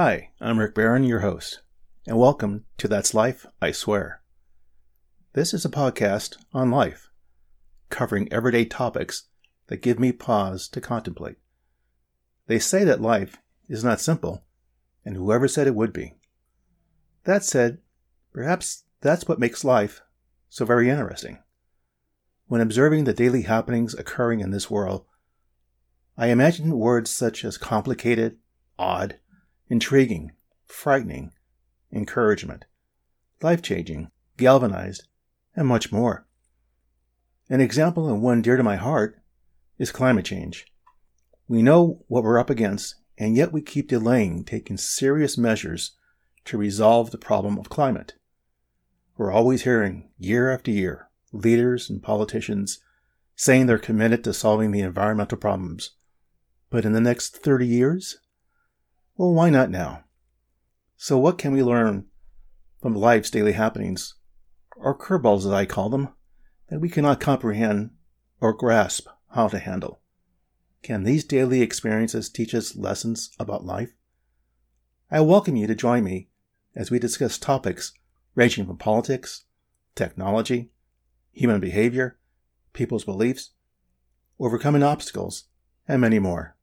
Hi, I'm Rick Barron, your host, and welcome to That's Life, I Swear. This is a podcast on life, covering everyday topics that give me pause to contemplate. They say that life is not simple, and whoever said it would be. That said, perhaps that's what makes life so very interesting. When observing the daily happenings occurring in this world, I imagine words such as complicated, odd, intriguing, frightening, encouragement, life changing, galvanized, and much more. An example and one dear to my heart is climate change. We know what we're up against, and yet we keep delaying taking serious measures to resolve the problem of climate. We're always hearing, year after year, leaders and politicians saying they're committed to solving the environmental problems. But in the next 30 years, well, why not now? So, what can we learn from life's daily happenings, or curveballs as I call them, that we cannot comprehend or grasp how to handle? Can these daily experiences teach us lessons about life? I welcome you to join me as we discuss topics ranging from politics, technology, human behavior, people's beliefs, overcoming obstacles, and many more.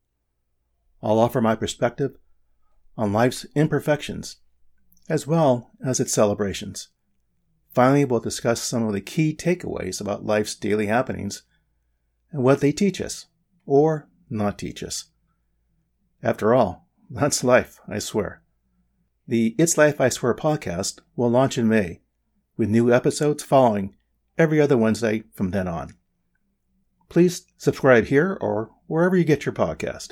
I'll offer my perspective on life's imperfections, as well as its celebrations. Finally, we'll discuss some of the key takeaways about life's daily happenings and what they teach us, or not teach us. After all, that's life, I swear. The It's Life I Swear podcast will launch in May, with new episodes following every other Wednesday from then on. Please subscribe here or wherever you get your podcast.